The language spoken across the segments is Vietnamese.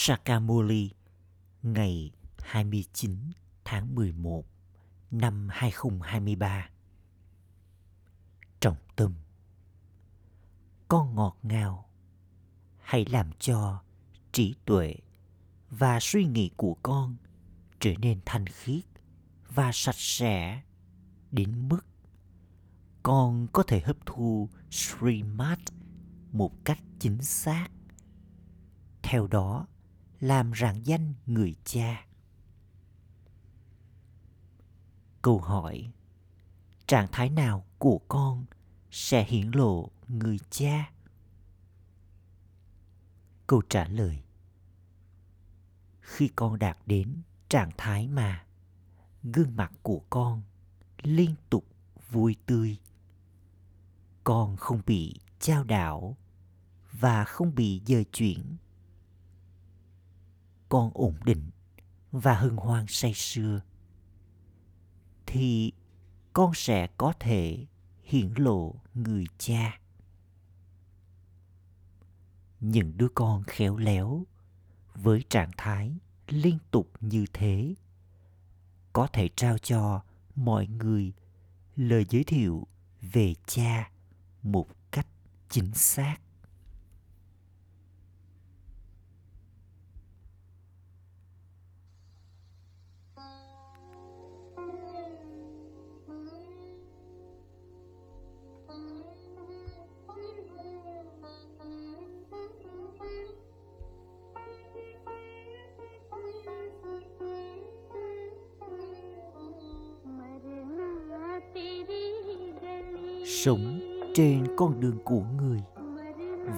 Sakamuli ngày 29 tháng 11 năm 2023. Trọng tâm Con ngọt ngào Hãy làm cho trí tuệ và suy nghĩ của con trở nên thanh khiết và sạch sẽ đến mức con có thể hấp thu Srimad một cách chính xác. Theo đó, làm rạng danh người cha. Câu hỏi, Trạng thái nào của con sẽ hiển lộ người cha? Câu trả lời, Khi con đạt đến trạng thái mà gương mặt của con liên tục vui tươi, con không bị trao đảo và không bị dời chuyển con ổn định và hân hoan say sưa, thì con sẽ có thể hiển lộ người cha. Những đứa con khéo léo với trạng thái liên tục như thế có thể trao cho mọi người lời giới thiệu về cha một cách chính xác. Sống trên con đường của người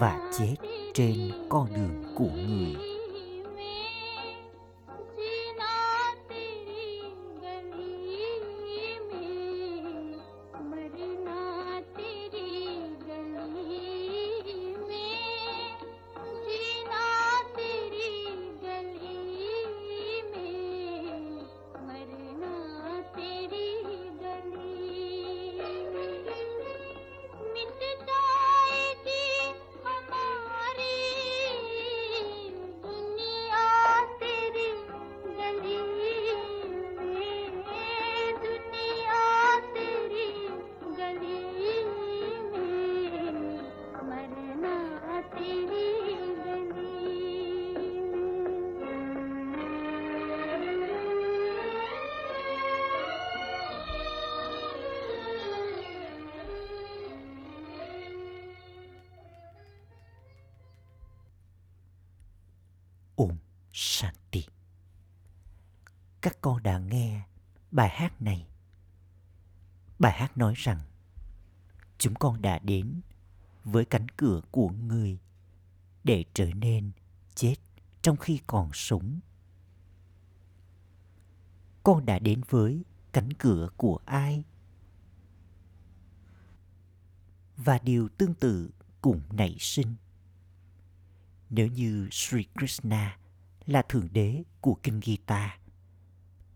và chết trên con đường của người. Shanti. Các con đã nghe bài hát này. Bài hát nói rằng, chúng con đã đến với cánh cửa của người để trở nên chết trong khi còn sống. Con đã đến với cánh cửa của ai? Và điều tương tự cũng nảy sinh nếu như Sri Krishna là thượng đế của kinh Gita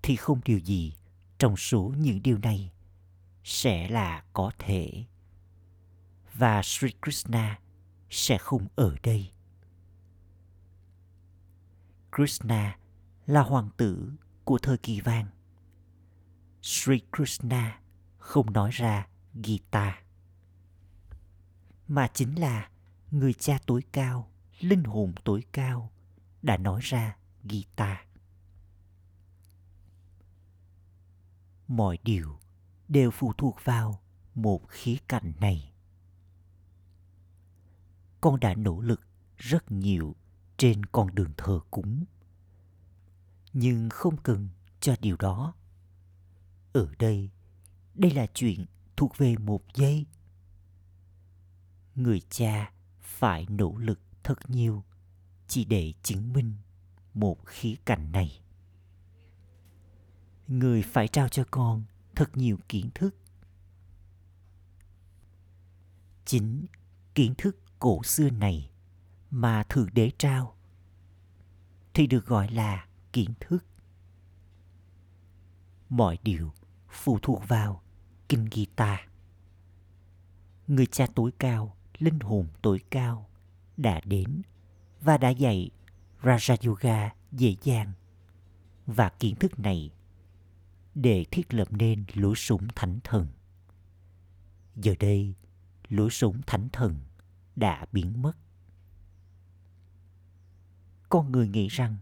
thì không điều gì trong số những điều này sẽ là có thể và Sri Krishna sẽ không ở đây. Krishna là hoàng tử của thời kỳ vàng. Sri Krishna không nói ra Gita mà chính là người cha tối cao, linh hồn tối cao đã nói ra guitar. Mọi điều đều phụ thuộc vào một khía cạnh này. Con đã nỗ lực rất nhiều trên con đường thờ cúng. Nhưng không cần cho điều đó. Ở đây, đây là chuyện thuộc về một giây. Người cha phải nỗ lực thật nhiều chỉ để chứng minh một khía cạnh này. Người phải trao cho con thật nhiều kiến thức. Chính kiến thức cổ xưa này mà thượng đế trao thì được gọi là kiến thức. Mọi điều phụ thuộc vào kinh gita người cha tối cao, linh hồn tối cao đã đến và đã dạy Raja Yoga dễ dàng và kiến thức này để thiết lập nên lũ súng thánh thần. Giờ đây, lũ súng thánh thần đã biến mất. Con người nghĩ rằng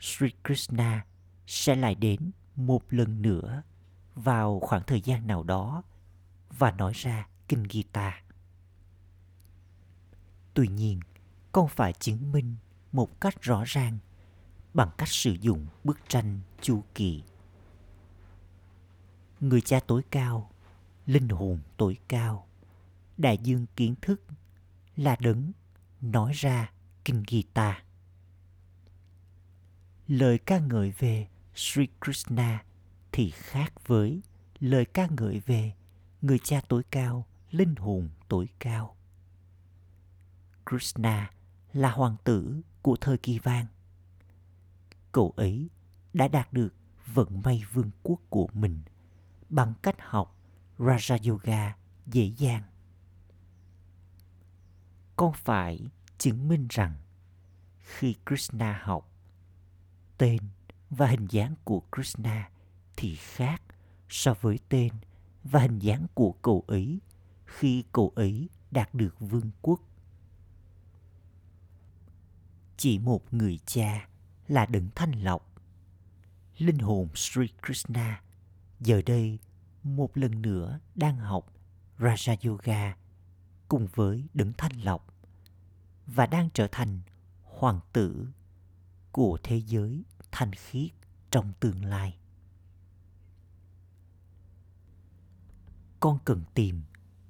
Sri Krishna sẽ lại đến một lần nữa vào khoảng thời gian nào đó và nói ra kinh Gita. Tuy nhiên, con phải chứng minh một cách rõ ràng bằng cách sử dụng bức tranh chu kỳ. Người cha tối cao, linh hồn tối cao, đại dương kiến thức là đấng nói ra kinh Gita. Lời ca ngợi về Sri Krishna thì khác với lời ca ngợi về người cha tối cao, linh hồn tối cao. Krishna là hoàng tử của thời kỳ vàng. Cậu ấy đã đạt được vận may vương quốc của mình bằng cách học Raja Yoga dễ dàng. Con phải chứng minh rằng khi Krishna học, tên và hình dáng của Krishna thì khác so với tên và hình dáng của cậu ấy khi cậu ấy đạt được vương quốc. Chỉ một người cha là đấng thanh lọc. Linh hồn Sri Krishna giờ đây một lần nữa đang học Raja Yoga cùng với đấng thanh lọc và đang trở thành hoàng tử của thế giới thanh khiết trong tương lai. Con cần tìm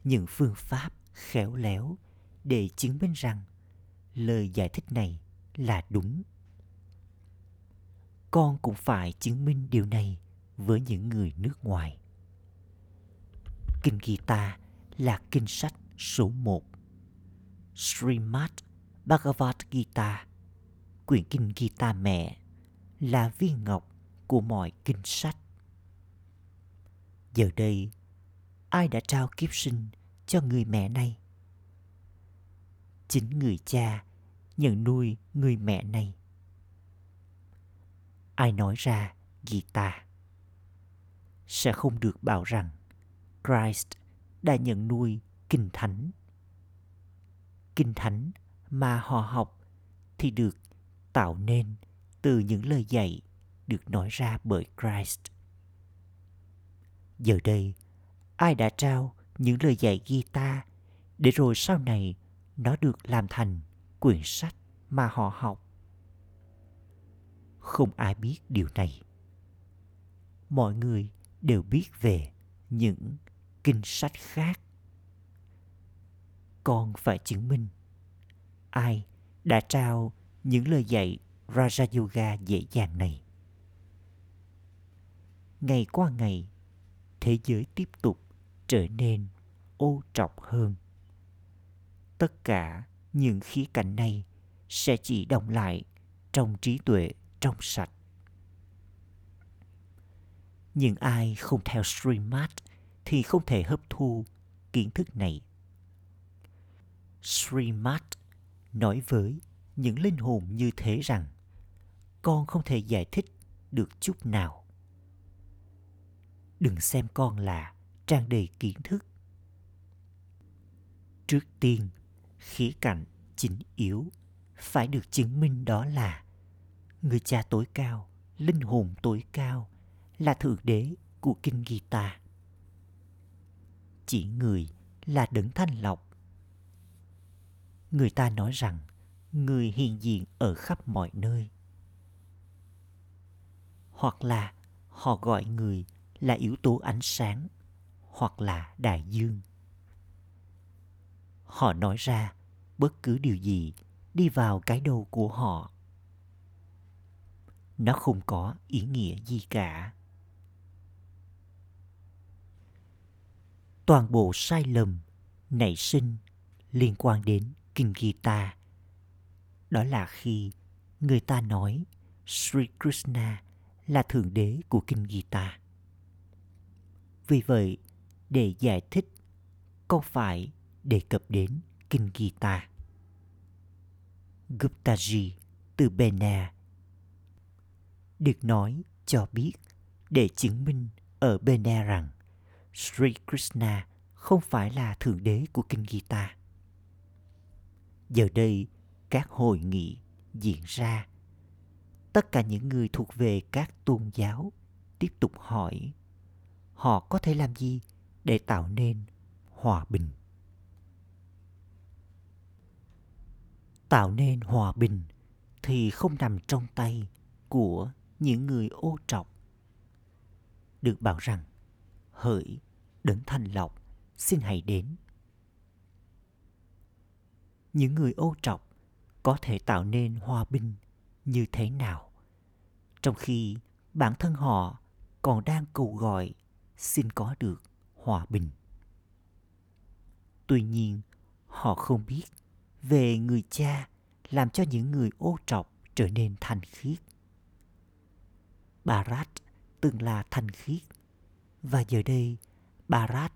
những phương pháp khéo léo để chứng minh rằng lời giải thích này là đúng. Con cũng phải chứng minh điều này với những người nước ngoài. Kinh Gita là kinh sách số 1. Srimad Bhagavad Gita, quyển kinh Gita mẹ, là viên ngọc của mọi kinh sách. Giờ đây, ai đã trao kiếp sinh cho người mẹ này? Chính người cha nhận nuôi người mẹ này. Ai nói ra Gita sẽ không được bảo rằng Christ đã nhận nuôi kinh thánh. Kinh thánh mà họ học thì được tạo nên từ những lời dạy được nói ra bởi Christ. Giờ đây, ai đã trao những lời dạy Gita để rồi sau này nó được làm thành quyển sách mà họ học? Không ai biết điều này. Mọi người đều biết về những kinh sách khác. Con phải chứng minh ai đã trao những lời dạy Raja Yoga dễ dàng này. Ngày qua ngày, thế giới tiếp tục trở nên ô trọc hơn. Tất cả những khía cạnh này sẽ chỉ đồng lại trong trí tuệ trong sạch. Nhưng ai không theo Srimad thì không thể hấp thu kiến thức này. Srimad nói với những linh hồn như thế rằng con không thể giải thích được chút nào. Đừng xem con là trang đầy kiến thức. Trước tiên, khía cạnh chính yếu phải được chứng minh đó là người cha tối cao, linh hồn tối cao là thượng đế của kinh Gita. Chỉ người là đấng thanh lọc. Người ta nói rằng người hiện diện ở khắp mọi nơi hoặc là họ gọi người là yếu tố ánh sáng hoặc là đại dương họ nói ra bất cứ điều gì đi vào cái đầu của họ. Nó không có ý nghĩa gì cả. Toàn bộ sai lầm nảy sinh liên quan đến kinh guitar đó là khi người ta nói sri krishna là thượng đế của kinh guitar Vì vậy, để giải thích, con phải đề cập đến kinh Gita. Guptaji từ Bena. Được nói cho biết để chứng minh ở Bena rằng Sri Krishna không phải là thượng đế của kinh Gita. Giờ đây, các hội nghị diễn ra. Tất cả những người thuộc về các tôn giáo tiếp tục hỏi họ có thể làm gì để tạo nên hòa bình. Tạo nên hòa bình thì không nằm trong tay của những người ô trọc. Được bảo rằng, hỡi đấng thanh lọc, xin hãy đến. Những người ô trọc có thể tạo nên hòa bình như thế nào? Trong khi bản thân họ còn đang cầu gọi xin có được hòa bình. Tuy nhiên, họ không biết về người cha làm cho những người ô trọc trở nên thanh khiết. Barat từng là thanh khiết và giờ đây Barat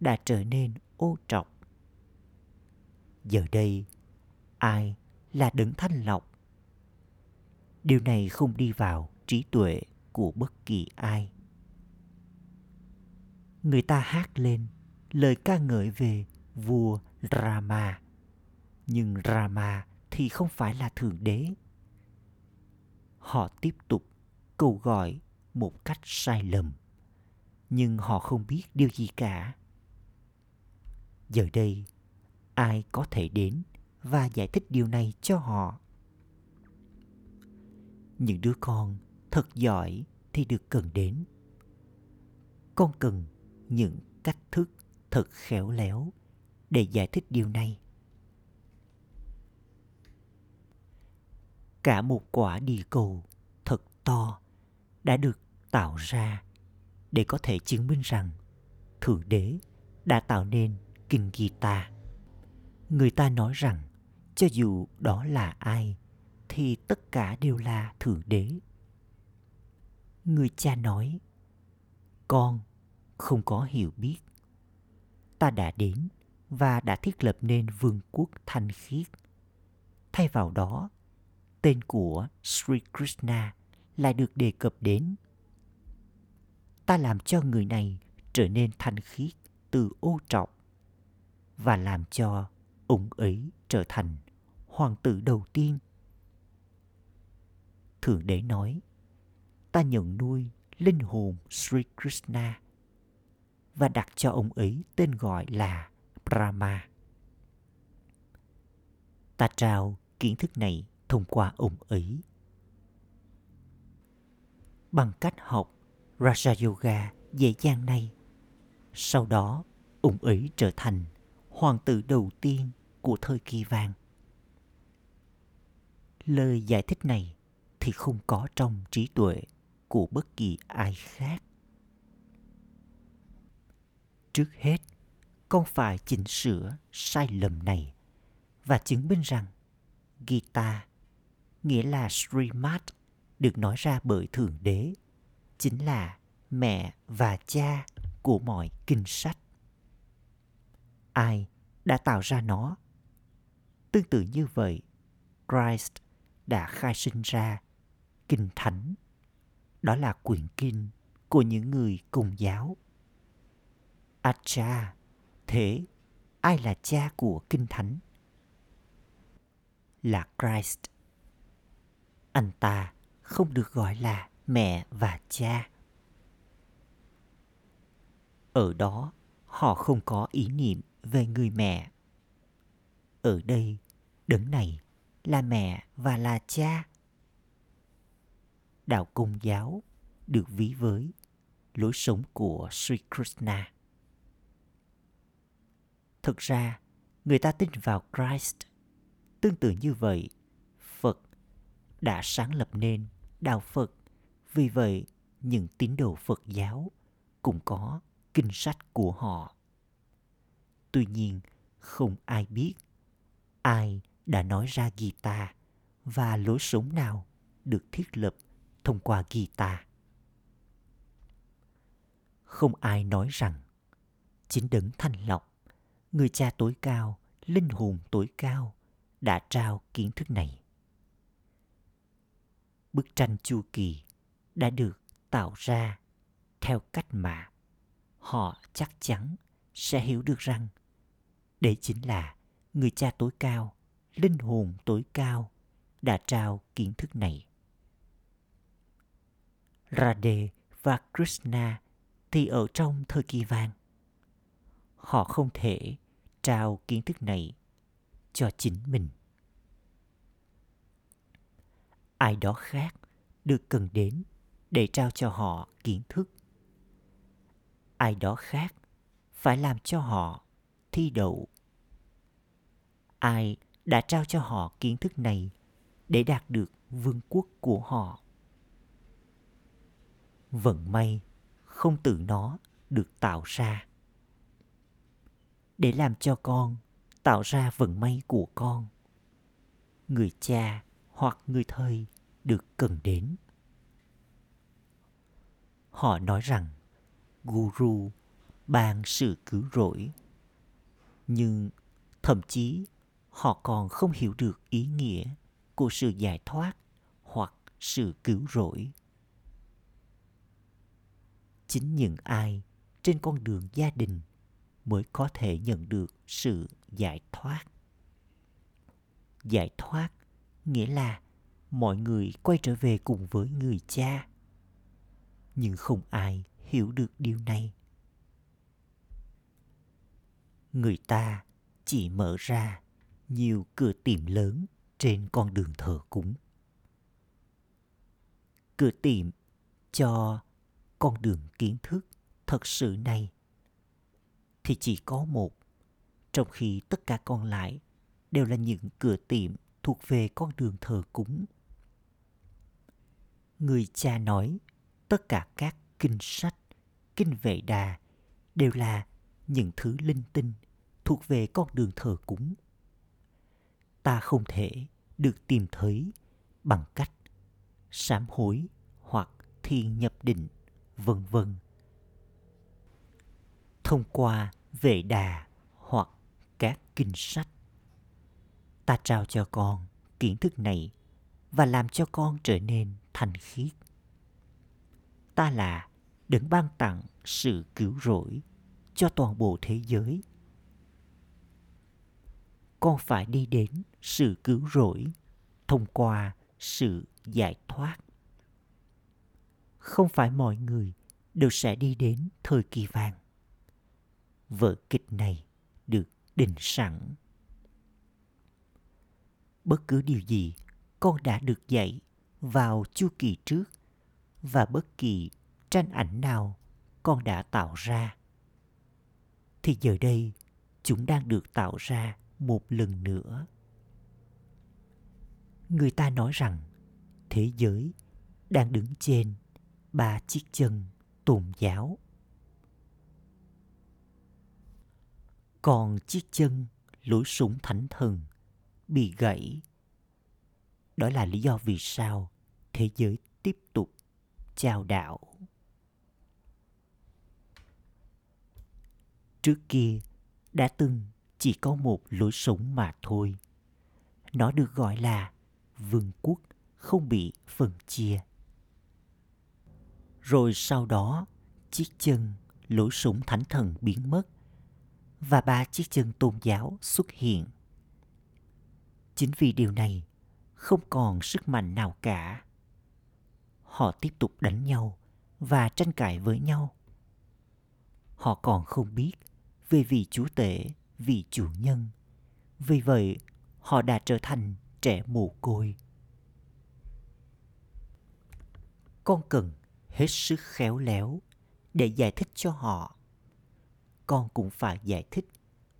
đã trở nên ô trọc. Giờ đây, ai là đấng thanh lọc? Điều này không đi vào trí tuệ của bất kỳ ai. Người ta hát lên lời ca ngợi về vua Rama. Nhưng Rama thì không phải là thượng đế. Họ tiếp tục cầu gọi một cách sai lầm. Nhưng họ không biết điều gì cả. Giờ đây, ai có thể đến và giải thích điều này cho họ? Những đứa con thật giỏi thì được cần đến. Con cần những cách thức thật khéo léo để giải thích điều này. Cả một quả địa cầu thật to đã được tạo ra để có thể chứng minh rằng Thượng Đế đã tạo nên Kinh Gita. Người ta nói rằng cho dù đó là ai thì tất cả đều là Thượng Đế. Người cha nói, con không có hiểu biết. Ta đã đến và đã thiết lập nên vương quốc thanh khiết. Thay vào đó, tên của Sri Krishna lại được đề cập đến. Ta làm cho người này trở nên thanh khiết từ ô trọng và làm cho ông ấy trở thành hoàng tử đầu tiên. Thượng đế nói, ta nhận nuôi linh hồn Sri Krishna và đặt cho ông ấy tên gọi là Brahma. Ta trao kiến thức này thông qua ông ấy. Bằng cách học Raja Yoga dễ dàng này, sau đó ông ấy trở thành hoàng tử đầu tiên của thời kỳ vàng. Lời giải thích này thì không có trong trí tuệ của bất kỳ ai khác. Trước hết, con phải chỉnh sửa sai lầm này và chứng minh rằng Gita, nghĩa là Srimad, được nói ra bởi Thượng Đế, chính là mẹ và cha của mọi kinh sách. Ai đã tạo ra nó? Tương tự như vậy, Christ đã khai sinh ra kinh thánh. Đó là quyển kinh của những người cùng giáo. Acha cha, thế ai là cha của kinh thánh? Là Christ. Anh ta không được gọi là mẹ và cha. Ở đó, họ không có ý niệm về người mẹ. Ở đây, đấng này là mẹ và là cha. Đạo Công giáo được ví với lối sống của Sri Krishna. Thực ra, người ta tin vào Christ. Tương tự như vậy, đã sáng lập nên đạo Phật. Vì vậy, những tín đồ Phật giáo cũng có kinh sách của họ. Tuy nhiên, không ai biết ai đã nói ra guitar và lối sống nào được thiết lập thông qua guitar. Không ai nói rằng chính đấng thanh lọc, người cha tối cao, linh hồn tối cao đã trao kiến thức này bức tranh chu kỳ đã được tạo ra theo cách mà họ chắc chắn sẽ hiểu được rằng đấy chính là người cha tối cao, linh hồn tối cao đã trao kiến thức này Radhe và Krishna thì ở trong thời kỳ vàng. Họ không thể trao kiến thức này cho chính mình. Ai đó khác được cần đến để trao cho họ kiến thức. Ai đó khác phải làm cho họ thi đậu. Ai đã trao cho họ kiến thức này để đạt được vương quốc của họ vận may không tự nó được tạo ra để làm cho con tạo ra vận may của con, người cha hoặc người thầy được cần đến. Họ nói rằng, guru ban sự cứu rỗi. Nhưng thậm chí họ còn không hiểu được ý nghĩa của sự giải thoát hoặc sự cứu rỗi. Chính những ai trên con đường gia đình mới có thể nhận được sự giải thoát. Giải thoát nghĩa là mọi người quay trở về cùng với người cha. Nhưng không ai hiểu được điều này. Người ta chỉ mở ra nhiều cửa tiệm lớn trên con đường thờ cúng. Cửa tiệm cho con đường kiến thức thật sự này thì chỉ có một, trong khi tất cả còn lại đều là những cửa tiệm thuộc về con đường thờ cúng người cha nói tất cả các kinh sách kinh vệ đà đều là những thứ linh tinh thuộc về con đường thờ cúng ta không thể được tìm thấy bằng cách sám hối hoặc thiền nhập định vân vân. Thông qua vệ đà hoặc các kinh sách, ta trao cho con kiến thức này và làm cho con trở nên thành khiết. Ta là đấng ban tặng sự cứu rỗi cho toàn bộ thế giới. Con phải đi đến sự cứu rỗi thông qua sự giải thoát không phải mọi người đều sẽ đi đến thời kỳ vàng. Vở kịch này được định sẵn. Bất cứ điều gì, con đã được dạy vào chu kỳ trước và bất kỳ tranh ảnh nào con đã tạo ra thì giờ đây, chúng đang được tạo ra một lần nữa người ta nói rằng thế giới đang đứng trên ba chiếc chân tôn giáo. Còn chiếc chân lối súng thánh thần bị gãy. Đó là lý do vì sao thế giới tiếp tục chào đạo. Trước kia, đã từng chỉ có một lối sống mà thôi. Nó được gọi là vương quốc không bị phân chia rồi sau đó, chiếc chân lối sống thánh thần biến mất và ba chiếc chân tôn giáo xuất hiện. Chính vì điều này không còn sức mạnh nào cả. Họ tiếp tục đánh nhau và tranh cãi với nhau. Họ còn không biết về vị chúa tể, vị chủ nhân. Vì vậy, họ đã trở thành trẻ mồ côi. Con cần hết sức khéo léo để giải thích cho họ. Con cũng phải giải thích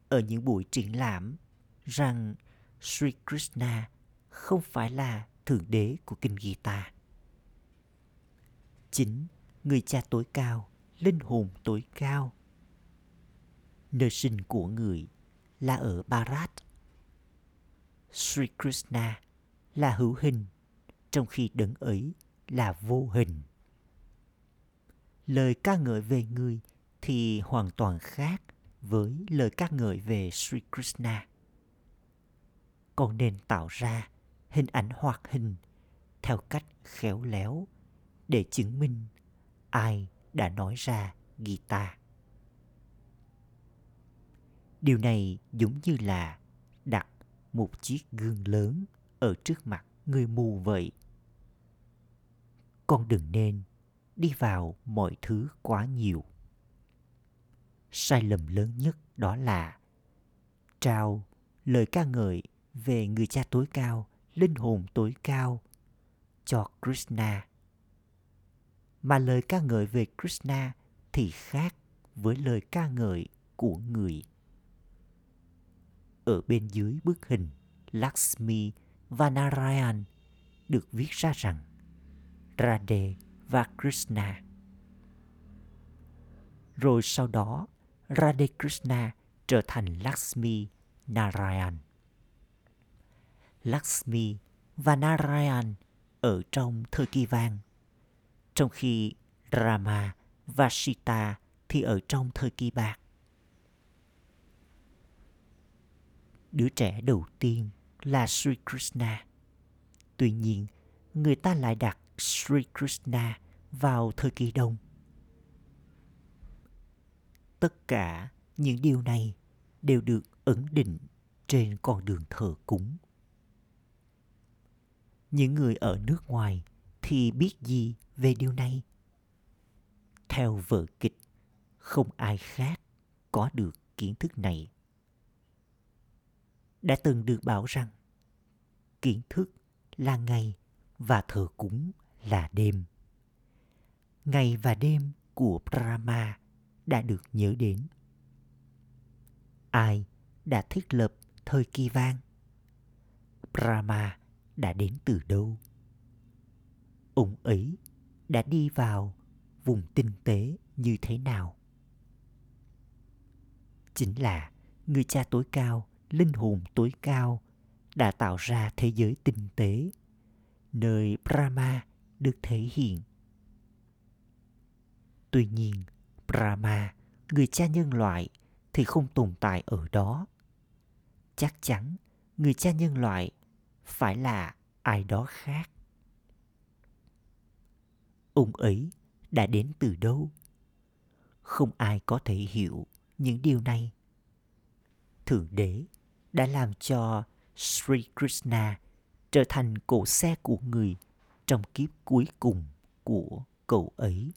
ở những buổi triển lãm rằng Sri Krishna không phải là thượng đế của kinh Gita. Chính người cha tối cao, linh hồn tối cao. Nơi sinh của người là ở Bharat. Sri Krishna là hữu hình, trong khi đấng ấy là vô hình lời ca ngợi về người thì hoàn toàn khác với lời ca ngợi về Sri Krishna con nên tạo ra, hình ảnh hoạt hình, theo cách khéo léo, để chứng minh ai đã nói ra guitar. Điều này giống như là đặt một chiếc gương lớn ở trước mặt người mù vậy. Con đừng nên đi vào mọi thứ quá nhiều. Sai lầm lớn nhất đó là trao lời ca ngợi về người cha tối cao, linh hồn tối cao cho Krishna. Mà lời ca ngợi về Krishna thì khác với lời ca ngợi của người. Ở bên dưới bức hình Lakshmi và Narayan được viết ra rằng Radhe và Krishna. Rồi sau đó, Radhe Krishna trở thành Lakshmi Narayan. Lakshmi và Narayan ở trong thời kỳ vàng, trong khi Rama và Sita thì ở trong thời kỳ bạc. Đứa trẻ đầu tiên là Sri Krishna. Tuy nhiên, người ta lại đặt Sri Krishna vào thời kỳ đông. Tất cả những điều này đều được ấn định trên con đường thờ cúng. Những người ở nước ngoài thì biết gì về điều này? Theo vở kịch, không ai khác có được kiến thức này. Đã từng được bảo rằng kiến thức là ngày và thờ cúng là đêm. Ngày và đêm của Brahma đã được nhớ đến. Ai đã thiết lập thời kỳ vang? Brahma đã đến từ đâu? Ông ấy đã đi vào vùng tinh tế như thế nào? Chính là người cha tối cao, linh hồn tối cao đã tạo ra thế giới tinh tế, nơi Brahma được thể hiện. Tuy nhiên, Brahma, người cha nhân loại, thì không tồn tại ở đó. Chắc chắn người cha nhân loại phải là ai đó khác. Ông ấy đã đến từ đâu? Không ai có thể hiểu những điều này. Thượng đế đã làm cho Sri Krishna trở thành cổ xe của người trong kiếp cuối cùng của cậu ấy.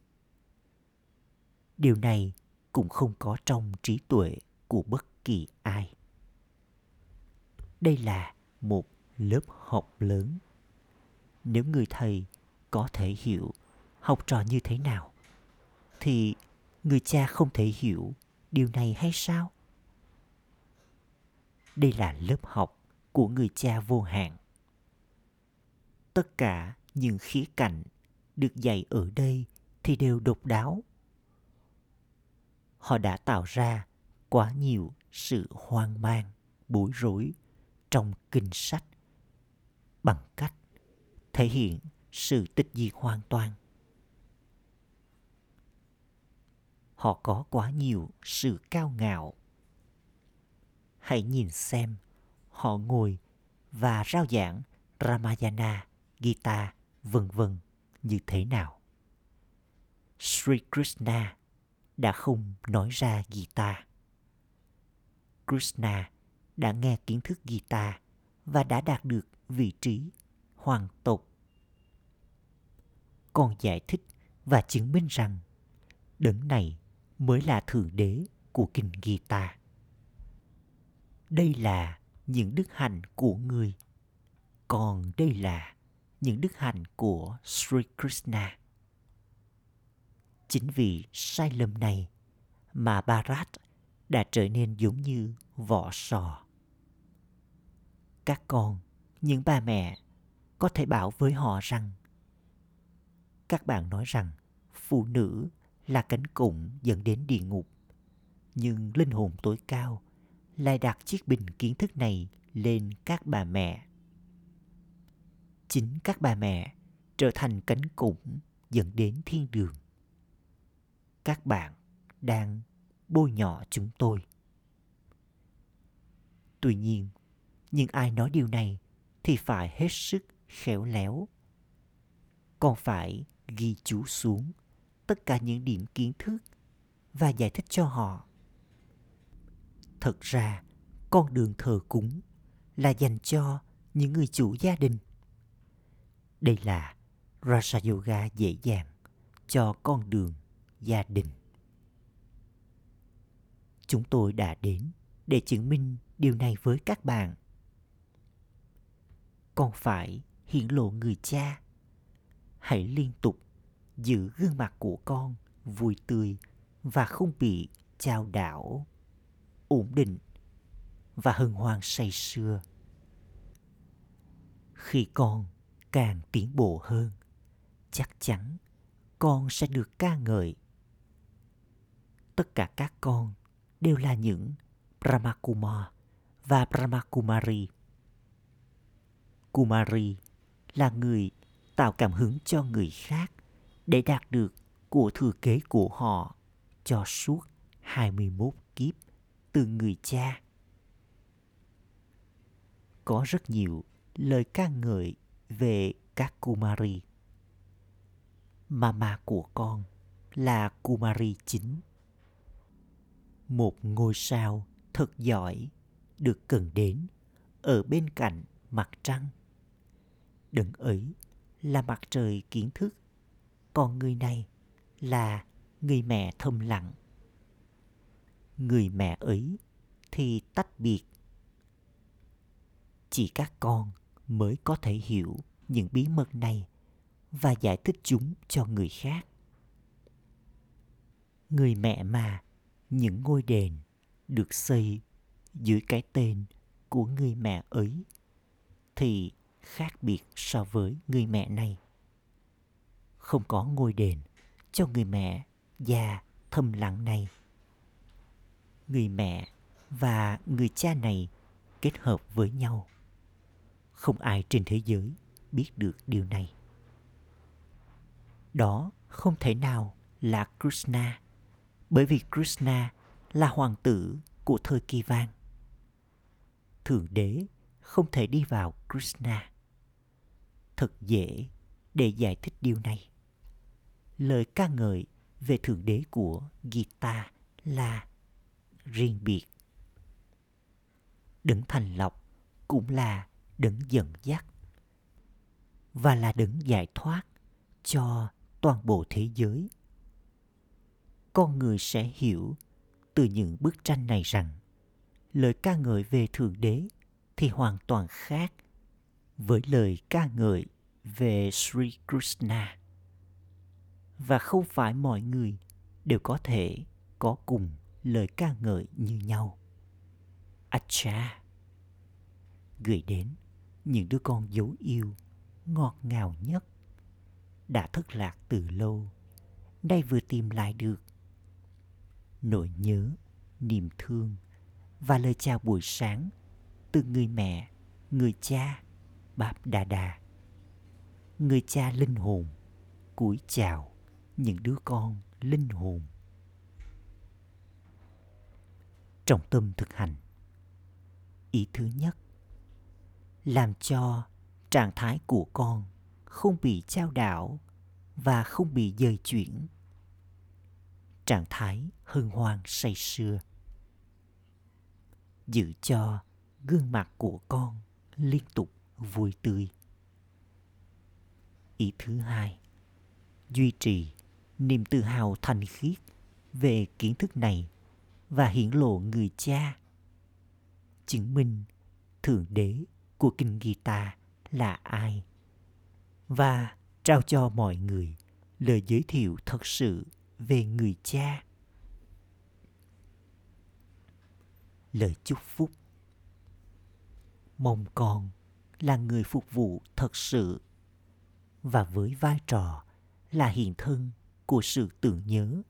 Điều này cũng không có trong trí tuệ của bất kỳ ai. Đây là một lớp học lớn. Nếu người thầy có thể hiểu học trò như thế nào, thì người cha không thể hiểu điều này hay sao? Đây là lớp học của người cha vô hạn. Tất cả những khía cạnh được dạy ở đây thì đều độc đáo. Họ đã tạo ra quá nhiều sự hoang mang, bối rối trong kinh sách bằng cách thể hiện sự tịch diệt hoàn toàn. Họ có quá nhiều sự cao ngạo. Hãy nhìn xem họ ngồi và rao giảng Ramayana, Gita vân vân như thế nào. Sri Krishna đã không nói ra Gita. Krishna đã nghe kiến thức Gita và đã đạt được vị trí hoàng tộc. Còn giải thích và chứng minh rằng đấng này mới là thượng đế của kinh Gita. Đây là những đức hạnh của người, còn đây là những đức hạnh của Sri Krishna. Chính vì sai lầm này mà Bharat đã trở nên giống như vỏ sò. Các con, những bà mẹ có thể bảo với họ rằng, các bạn nói rằng phụ nữ là cánh cổng dẫn đến địa ngục, nhưng linh hồn tối cao lại đặt chiếc bình kiến thức này lên các bà mẹ. Chính các bà mẹ trở thành cánh cổng dẫn đến thiên đường. Các bạn đang bôi nhọ chúng tôi. Tuy nhiên, nhưng ai nói điều này thì phải hết sức khéo léo. Con phải ghi chú xuống tất cả những điểm kiến thức và giải thích cho họ. Thật ra, con đường thờ cúng là dành cho những người chủ gia đình. Đây là raja yoga dễ dàng cho con đường gia đình. Chúng tôi đã đến để chứng minh điều này với các bạn còn phải hiển lộ người cha. Hãy liên tục giữ gương mặt của con vui tươi và không bị chao đảo, ổn định và hân hoan say sưa. Khi con càng tiến bộ hơn, chắc chắn con sẽ được ca ngợi. Tất cả các con đều là những Brahmakumar và Brahmakumari. Kumari là người tạo cảm hứng cho người khác để đạt được của thừa kế của họ cho suốt 21 kiếp từ người cha. Có rất nhiều lời ca ngợi về các Kumari. Mama của con là Kumari chính. Một ngôi sao thật giỏi được cần đến ở bên cạnh mặt trăng. Đấng ấy là mặt trời kiến thức, còn người này là người mẹ thầm lặng. Người mẹ ấy thì tách biệt. Chỉ các con mới có thể hiểu những bí mật này và giải thích chúng cho người khác. Người mẹ mà những ngôi đền được xây dưới cái tên của người mẹ ấy thì khác biệt so với người mẹ này. Không có ngôi đền cho người mẹ già thầm lặng này. Người mẹ và người cha này kết hợp với nhau. Không ai trên thế giới biết được điều này. Đó không thể nào là Krishna, bởi vì Krishna là hoàng tử của thời kỳ vàng. Thượng đế không thể đi vào Krishna. Thật dễ để giải thích điều này. Lời ca ngợi về Thượng đế của Gita là riêng biệt. Đấng thành lọc cũng là đấng dẫn dắt và là đấng giải thoát cho toàn bộ thế giới. Con người sẽ hiểu từ những bức tranh này rằng lời ca ngợi về thượng đế thì hoàn toàn khác với lời ca ngợi về Sri Krishna. Và không phải mọi người đều có thể có cùng lời ca ngợi như nhau. Acha, gửi đến những đứa con dấu yêu ngọt ngào nhất đã thất lạc từ lâu, nay vừa tìm lại được nỗi nhớ, niềm thương và lời chào buổi sáng từ người mẹ, người cha báp đà đà người cha linh hồn, cúi chào những đứa con linh hồn. Trọng tâm thực hành. Ý thứ nhất, làm cho trạng thái của con không bị trao đảo và không bị dời chuyển. Trạng thái hân hoan say sưa. Giữ cho gương mặt của con liên tục vui tươi. Ý thứ hai, duy trì niềm tự hào thành khiết về kiến thức này và hiển lộ người cha, chứng minh thượng đế của kinh Gita là ai và trao cho mọi người lời giới thiệu thật sự về người cha. Lời chúc phúc. Mong con là người phục vụ thật sự. Và với vai trò là hiện thân của sự tưởng nhớ.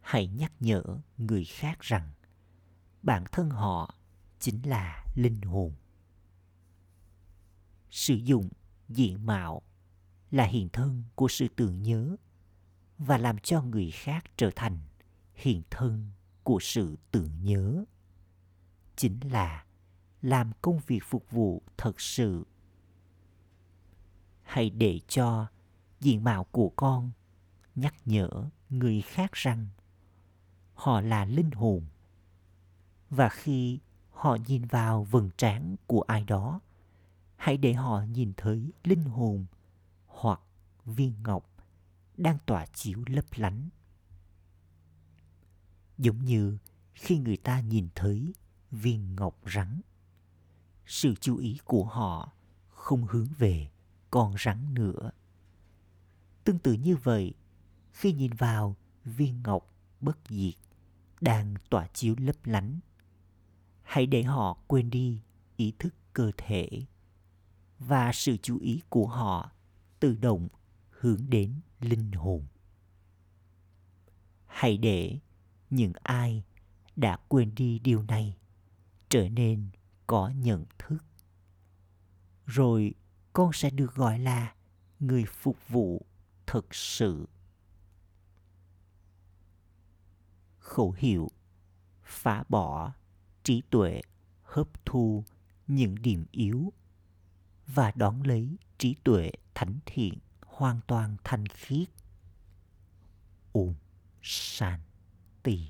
Hãy nhắc nhở người khác rằng bản thân họ chính là linh hồn. Sử dụng diện mạo là hiện thân của sự tưởng nhớ và làm cho người khác trở thành hiện thân của sự tưởng nhớ chính là làm công việc phục vụ thật sự. Hãy để cho diện mạo của con nhắc nhở người khác rằng họ là linh hồn. Và khi họ nhìn vào vầng trán của ai đó, hãy để họ nhìn thấy linh hồn hoặc viên ngọc đang tỏa chiếu lấp lánh. Giống như khi người ta nhìn thấy viên ngọc rắn sự chú ý của họ không hướng về con rắn nữa. Tương tự như vậy, khi nhìn vào viên ngọc bất diệt đang tỏa chiếu lấp lánh, hãy để họ quên đi ý thức cơ thể và sự chú ý của họ tự động hướng đến linh hồn. Hãy để những ai đã quên đi điều này trở nên có nhận thức. Rồi con sẽ được gọi là người phục vụ thực sự. Khẩu hiệu, phá bỏ trí tuệ, hấp thu những điểm yếu và đón lấy trí tuệ thánh thiện hoàn toàn thanh khiết. ôm san tỳ.